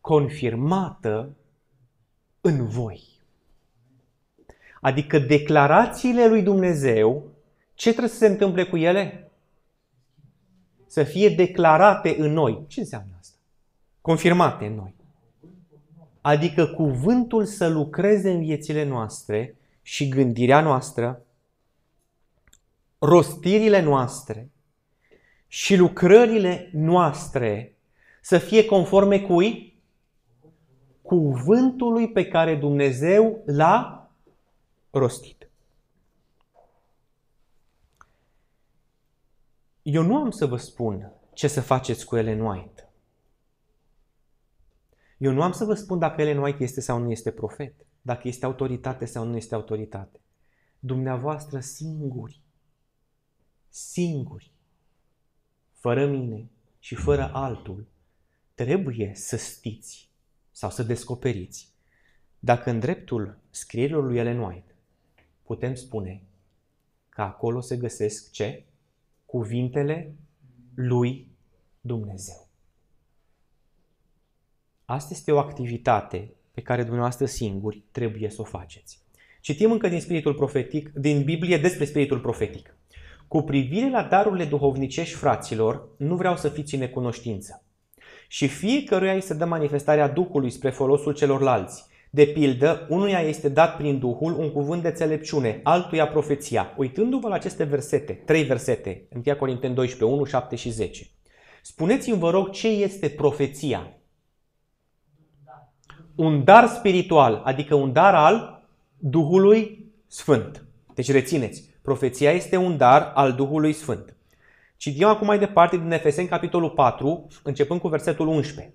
S1: confirmată în voi. Adică declarațiile lui Dumnezeu, ce trebuie să se întâmple cu ele? Să fie declarate în noi. Ce înseamnă asta? Confirmate în noi. Adică cuvântul să lucreze în viețile noastre și gândirea noastră, rostirile noastre și lucrările noastre să fie conforme cui? Cuvântului pe care Dumnezeu l-a rostit. Eu nu am să vă spun ce să faceți cu Ellen White. Eu nu am să vă spun dacă Ellen White este sau nu este profet, dacă este autoritate sau nu este autoritate. Dumneavoastră singuri, singuri, fără mine și fără altul, trebuie să știți sau să descoperiți dacă în dreptul scrierilor lui Ellen White putem spune că acolo se găsesc ce? Cuvintele lui Dumnezeu. Asta este o activitate pe care dumneavoastră singuri trebuie să o faceți. Citim încă din spiritul profetic, din Biblie despre spiritul profetic. Cu privire la darurile duhovnicești fraților, nu vreau să fiți în necunoștință. Și fiecăruia îi se dă manifestarea Duhului spre folosul celorlalți, de pildă, unuia este dat prin Duhul un cuvânt de înțelepciune, altuia profeția. Uitându-vă la aceste versete, trei versete, 1 Corinteni 12, 1, 7 și 10. Spuneți-mi, vă rog, ce este profeția? Un dar spiritual, adică un dar al Duhului Sfânt. Deci rețineți, profeția este un dar al Duhului Sfânt. Citim acum mai departe din Efeseni, capitolul 4, începând cu versetul 11.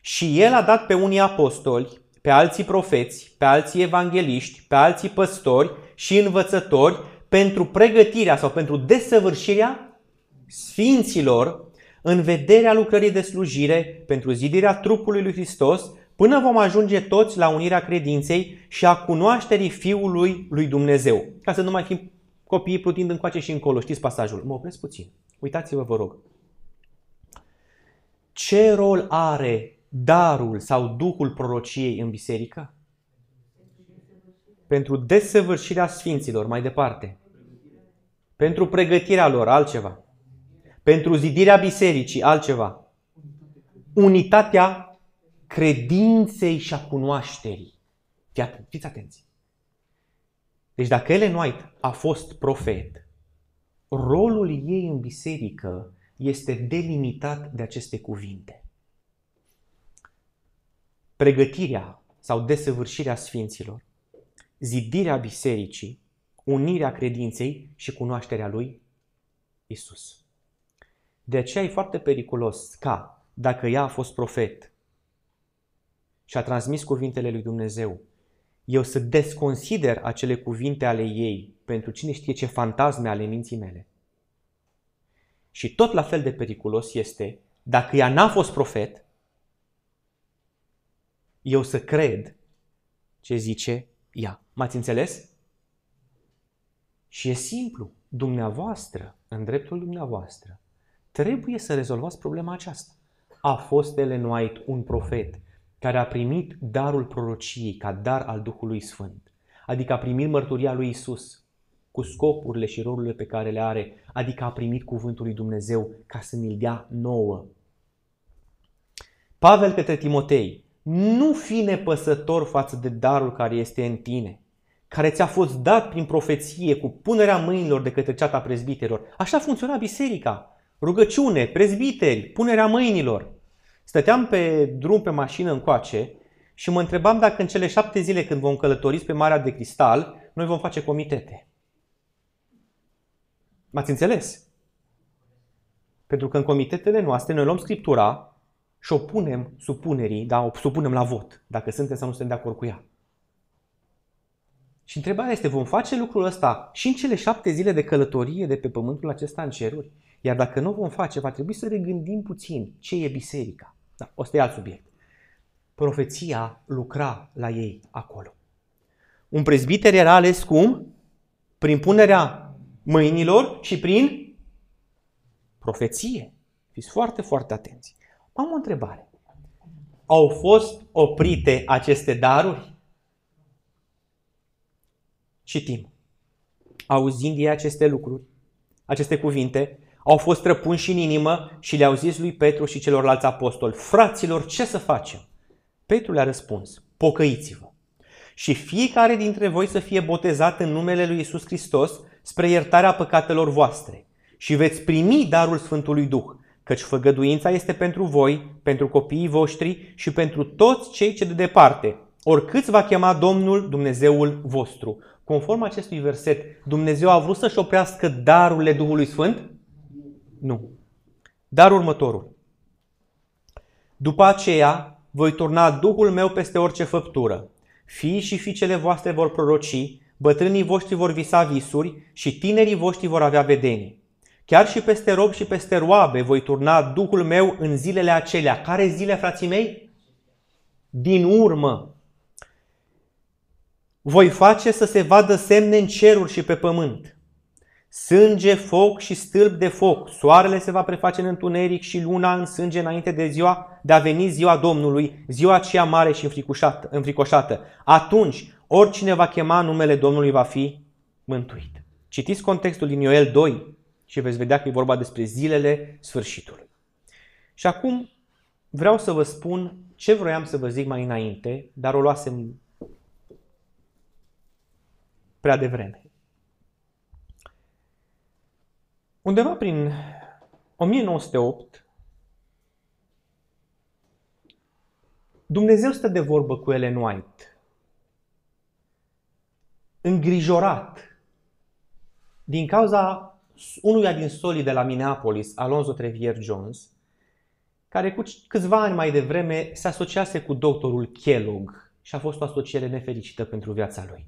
S1: Și el a dat pe unii apostoli, pe alții profeți, pe alții evangeliști, pe alții păstori și învățători pentru pregătirea sau pentru desăvârșirea sfinților în vederea lucrării de slujire pentru zidirea trupului lui Hristos, până vom ajunge toți la unirea credinței și a cunoașterii Fiului lui Dumnezeu. Ca să nu mai fim copiii plutind încoace și încolo. Știți pasajul? Mă opresc puțin. Uitați-vă, vă rog. Ce rol are darul sau duhul prorociei în biserică? Pentru desăvârșirea sfinților, mai departe. Pentru pregătirea lor, altceva. Pentru zidirea bisericii, altceva. Unitatea credinței și a cunoașterii. Fiți atenți. Deci dacă Ellen White a fost profet, rolul ei în biserică este delimitat de aceste cuvinte. Pregătirea sau desăvârșirea sfinților, zidirea bisericii, unirea credinței și cunoașterea lui Isus. De aceea e foarte periculos ca, dacă ea a fost profet și a transmis cuvintele lui Dumnezeu, eu să desconsider acele cuvinte ale ei pentru cine știe ce fantasme ale minții mele. Și tot la fel de periculos este, dacă ea n-a fost profet, eu să cred ce zice ea. M-ați înțeles? Și e simplu. Dumneavoastră, în dreptul dumneavoastră, trebuie să rezolvați problema aceasta. A fost Ellen White un profet care a primit darul prorociei ca dar al Duhului Sfânt, adică a primit mărturia lui Isus cu scopurile și rolurile pe care le are, adică a primit cuvântul lui Dumnezeu ca să ne-l dea nouă. Pavel către Timotei, nu fi nepăsător față de darul care este în tine, care ți-a fost dat prin profeție cu punerea mâinilor de către ceata prezbiterilor. Așa funcționa biserica. Rugăciune, prezbiteri, punerea mâinilor. Stăteam pe drum pe mașină încoace și mă întrebam dacă în cele șapte zile când vom călători pe Marea de Cristal, noi vom face comitete. M-ați înțeles? Pentru că în comitetele noastre noi luăm Scriptura și o punem supunerii, da, o supunem la vot, dacă suntem sau nu suntem de acord cu ea. Și întrebarea este, vom face lucrul ăsta și în cele șapte zile de călătorie de pe pământul acesta în ceruri? Iar dacă nu vom face, va trebui să regândim puțin ce e biserica. Da, o să e alt subiect. Profeția lucra la ei acolo. Un prezbiter era ales cum? Prin punerea mâinilor și prin profeție. Fiți foarte, foarte atenți. Am o întrebare. Au fost oprite aceste daruri? Citim. Auzind ei aceste lucruri, aceste cuvinte, au fost răpunși în inimă și le-au zis lui Petru și celorlalți apostoli, fraților, ce să facem? Petru le-a răspuns, pocăiți-vă și fiecare dintre voi să fie botezat în numele lui Isus Hristos spre iertarea păcatelor voastre și veți primi darul Sfântului Duh, căci făgăduința este pentru voi, pentru copiii voștri și pentru toți cei ce de departe, oricât va chema Domnul Dumnezeul vostru. Conform acestui verset, Dumnezeu a vrut să-și oprească darurile Duhului Sfânt? Nu. Dar următorul. După aceea voi turna Duhul meu peste orice făptură. Fii și fiicele voastre vor proroci, bătrânii voștri vor visa visuri și tinerii voștri vor avea vedenii. Chiar și peste rob și peste roabe voi turna Duhul meu în zilele acelea. Care zile, frații mei? Din urmă. Voi face să se vadă semne în ceruri și pe pământ Sânge, foc și stâlp de foc. Soarele se va preface în întuneric și luna în sânge înainte de ziua de a veni ziua Domnului, ziua aceea mare și înfricoșată. Atunci, oricine va chema numele Domnului va fi mântuit. Citiți contextul din Ioel 2 și veți vedea că e vorba despre zilele sfârșitului. Și acum vreau să vă spun ce vroiam să vă zic mai înainte, dar o luasem prea devreme. Undeva prin 1908, Dumnezeu stă de vorbă cu Ellen White, îngrijorat din cauza unuia din solii de la Minneapolis, Alonzo Trevier Jones, care cu câțiva ani mai devreme se asociase cu doctorul Kellogg și a fost o asociere nefericită pentru viața lui.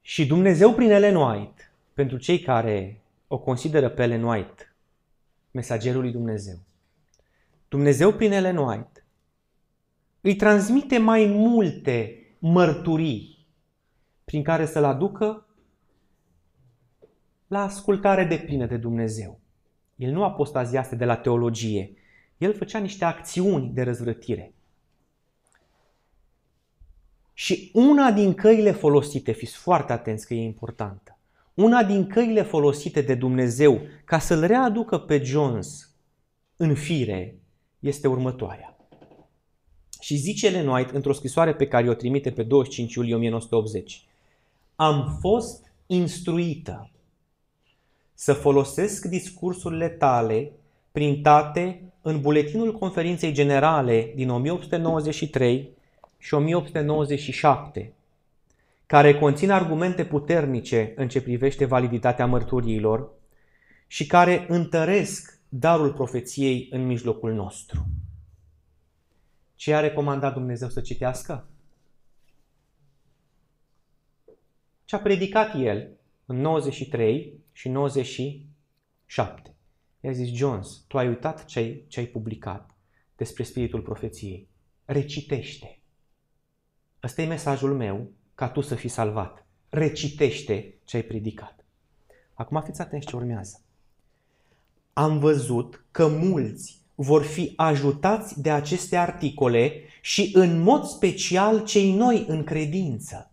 S1: Și Dumnezeu prin Ellen White, pentru cei care o consideră pe Ellen White mesagerul lui Dumnezeu, Dumnezeu prin Ellen White îi transmite mai multe mărturii prin care să-l aducă la ascultare de plină de Dumnezeu. El nu apostaziaste de la teologie. El făcea niște acțiuni de răzvrătire. Și una din căile folosite, fiți foarte atenți că e importantă, una din căile folosite de Dumnezeu ca să-l readucă pe Jones în fire este următoarea. Și zice Ellen White într-o scrisoare pe care o trimite pe 25 iulie 1980. Am fost instruită să folosesc discursurile tale printate în buletinul conferinței generale din 1893 și 1897, care conțin argumente puternice în ce privește validitatea mărturiilor și care întăresc darul profeției în mijlocul nostru. Ce a recomandat Dumnezeu să citească? Ce a predicat el în 93 și 97. I-a zis, Jones, tu ai uitat ce ai, ce ai publicat despre spiritul profeției. Recitește. Ăsta e mesajul meu ca tu să fii salvat. Recitește ce ai predicat. Acum fiți atenți ce urmează. Am văzut că mulți vor fi ajutați de aceste articole și în mod special cei noi în credință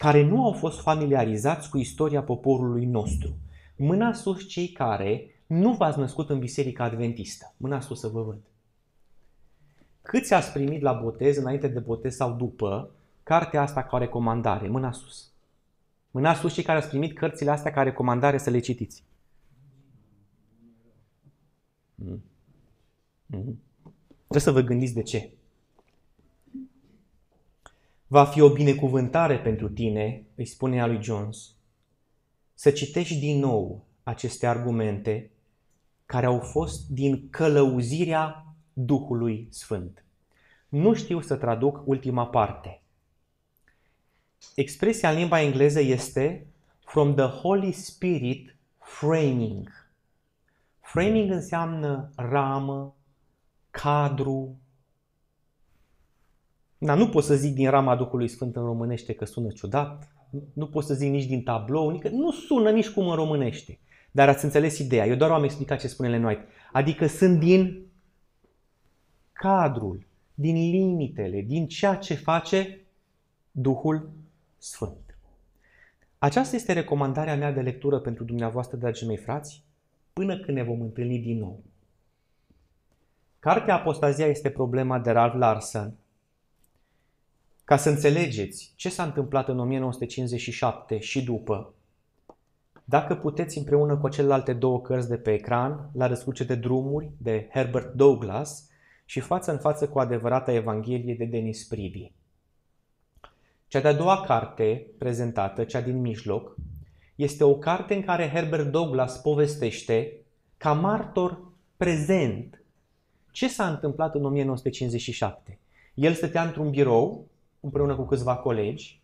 S1: care nu au fost familiarizați cu istoria poporului nostru. Mâna sus cei care nu v-ați născut în Biserica Adventistă. Mâna sus să vă văd. Câți ați primit la botez, înainte de botez sau după, cartea asta ca recomandare? Mâna sus. Mâna sus cei care ați primit cărțile astea ca recomandare să le citiți. Mm. Mm. Trebuie să vă gândiți de ce. Va fi o binecuvântare pentru tine, îi spunea lui Jones, să citești din nou aceste argumente care au fost din călăuzirea Duhului Sfânt. Nu știu să traduc ultima parte. Expresia în limba engleză este from the Holy Spirit framing. Framing înseamnă ramă, cadru, dar nu pot să zic din rama Duhului Sfânt în românește că sună ciudat, nu pot să zic nici din tablou, nici, nu sună nici cum în românește. Dar ați înțeles ideea, eu doar am explicat ce spune Lenoit. Adică sunt din cadrul, din limitele, din ceea ce face Duhul Sfânt. Aceasta este recomandarea mea de lectură pentru dumneavoastră, dragii mei frați, până când ne vom întâlni din nou. Cartea Apostazia este problema de Ralph Larsen, ca să înțelegeți ce s-a întâmplat în 1957 și după, dacă puteți împreună cu celelalte două cărți de pe ecran, La răscruce de drumuri de Herbert Douglas și Față în față cu adevărata Evanghelie de Denis Pribi. Cea de-a doua carte prezentată, cea din mijloc, este o carte în care Herbert Douglas povestește ca martor prezent ce s-a întâmplat în 1957. El stătea într-un birou împreună cu câțiva colegi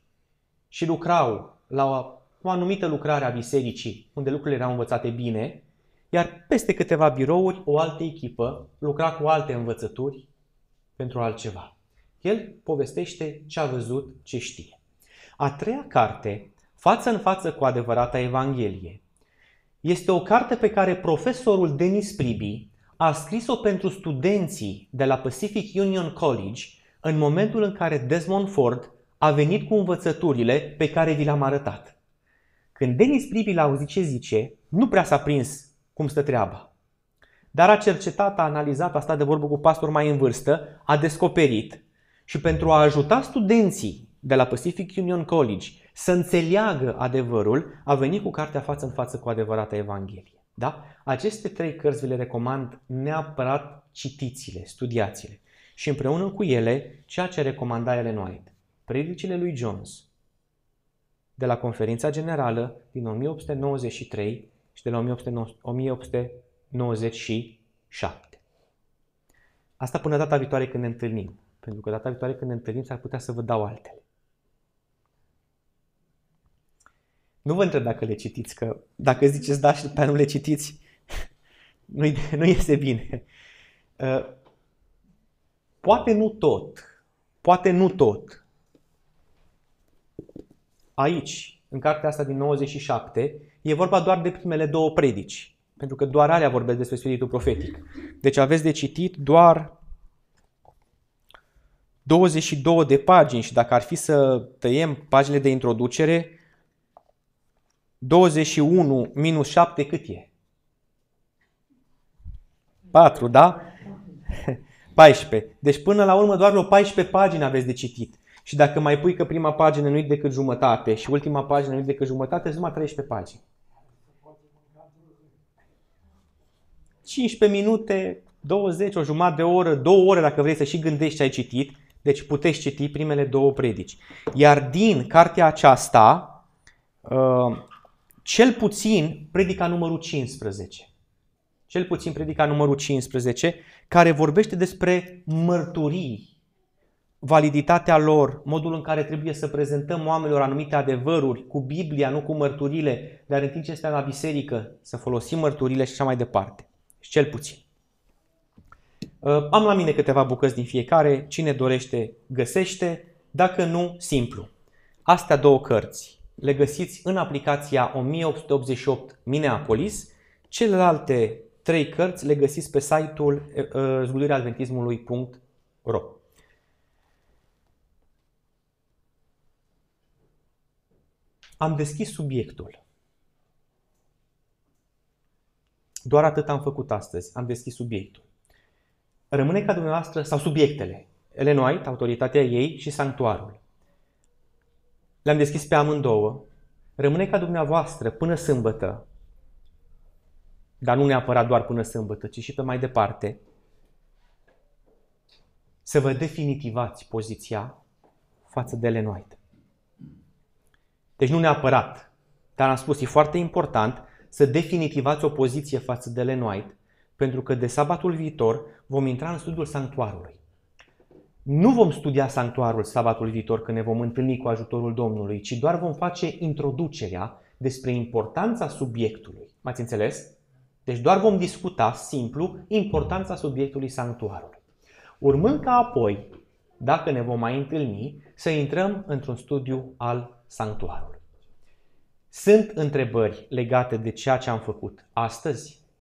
S1: și lucrau la o, o anumită lucrare a bisericii, unde lucrurile erau învățate bine, iar peste câteva birouri, o altă echipă lucra cu alte învățături pentru altceva. El povestește ce a văzut, ce știe. A treia carte, Față în față cu adevărata Evanghelie, este o carte pe care profesorul Denis Pribi a scris-o pentru studenții de la Pacific Union College în momentul în care Desmond Ford a venit cu învățăturile pe care vi le-am arătat. Când Denis Privi l-a auzit ce zice, nu prea s-a prins cum stă treaba. Dar a cercetat, a analizat, a stat de vorbă cu pastor mai în vârstă, a descoperit și pentru a ajuta studenții de la Pacific Union College să înțeleagă adevărul, a venit cu cartea față în față cu adevărata Evanghelie. Da? Aceste trei cărți vi le recomand neapărat citiți-le, studiați-le și împreună cu ele ceea ce recomanda Ellen White, predicile lui Jones, de la conferința generală din 1893 și de la 1897. Asta până data viitoare când ne întâlnim. Pentru că data viitoare când ne întâlnim s-ar putea să vă dau altele. Nu vă întreb dacă le citiți, că dacă ziceți da și după nu le citiți, nu, nu este bine. Uh, poate nu tot, poate nu tot. Aici, în cartea asta din 97, e vorba doar de primele două predici. Pentru că doar alea vorbesc despre spiritul profetic. Deci aveți de citit doar 22 de pagini și dacă ar fi să tăiem paginile de introducere, 21 minus 7 cât e? 4, da? 14. Deci până la urmă doar o 14 pagini aveți de citit. Și dacă mai pui că prima pagină nu e decât jumătate și ultima pagină nu e decât jumătate, sunt numai 13 pagini. 15 minute, 20, o jumătate de oră, două ore dacă vrei să și gândești ce ai citit. Deci puteți citi primele două predici. Iar din cartea aceasta, uh, cel puțin predica numărul 15. Cel puțin predica numărul 15, care vorbește despre mărturii, validitatea lor, modul în care trebuie să prezentăm oamenilor anumite adevăruri cu Biblia, nu cu mărturile, dar în timp ce este la biserică să folosim mărturile și așa mai departe. Cel puțin. Uh, am la mine câteva bucăți din fiecare, cine dorește găsește, dacă nu, simplu. Astea două cărți le găsiți în aplicația 1888 Minneapolis, celelalte trei cărți le găsiți pe site-ul uh, zbulireadventismului.ro Am deschis subiectul. Doar atât am făcut astăzi. Am deschis subiectul rămâne ca dumneavoastră, sau subiectele, Ellen White, autoritatea ei și sanctuarul. Le-am deschis pe amândouă. Rămâne ca dumneavoastră până sâmbătă, dar nu neapărat doar până sâmbătă, ci și pe mai departe, să vă definitivați poziția față de Ellen White. Deci nu neapărat, dar am spus, e foarte important să definitivați o poziție față de Ellen White, pentru că de sabatul viitor vom intra în studiul sanctuarului. Nu vom studia sanctuarul sabatul viitor când ne vom întâlni cu ajutorul Domnului, ci doar vom face introducerea despre importanța subiectului. M-ați înțeles? Deci doar vom discuta simplu importanța subiectului sanctuarului. Urmând ca apoi, dacă ne vom mai întâlni, să intrăm într-un studiu al sanctuarului. Sunt întrebări legate de ceea ce am făcut astăzi?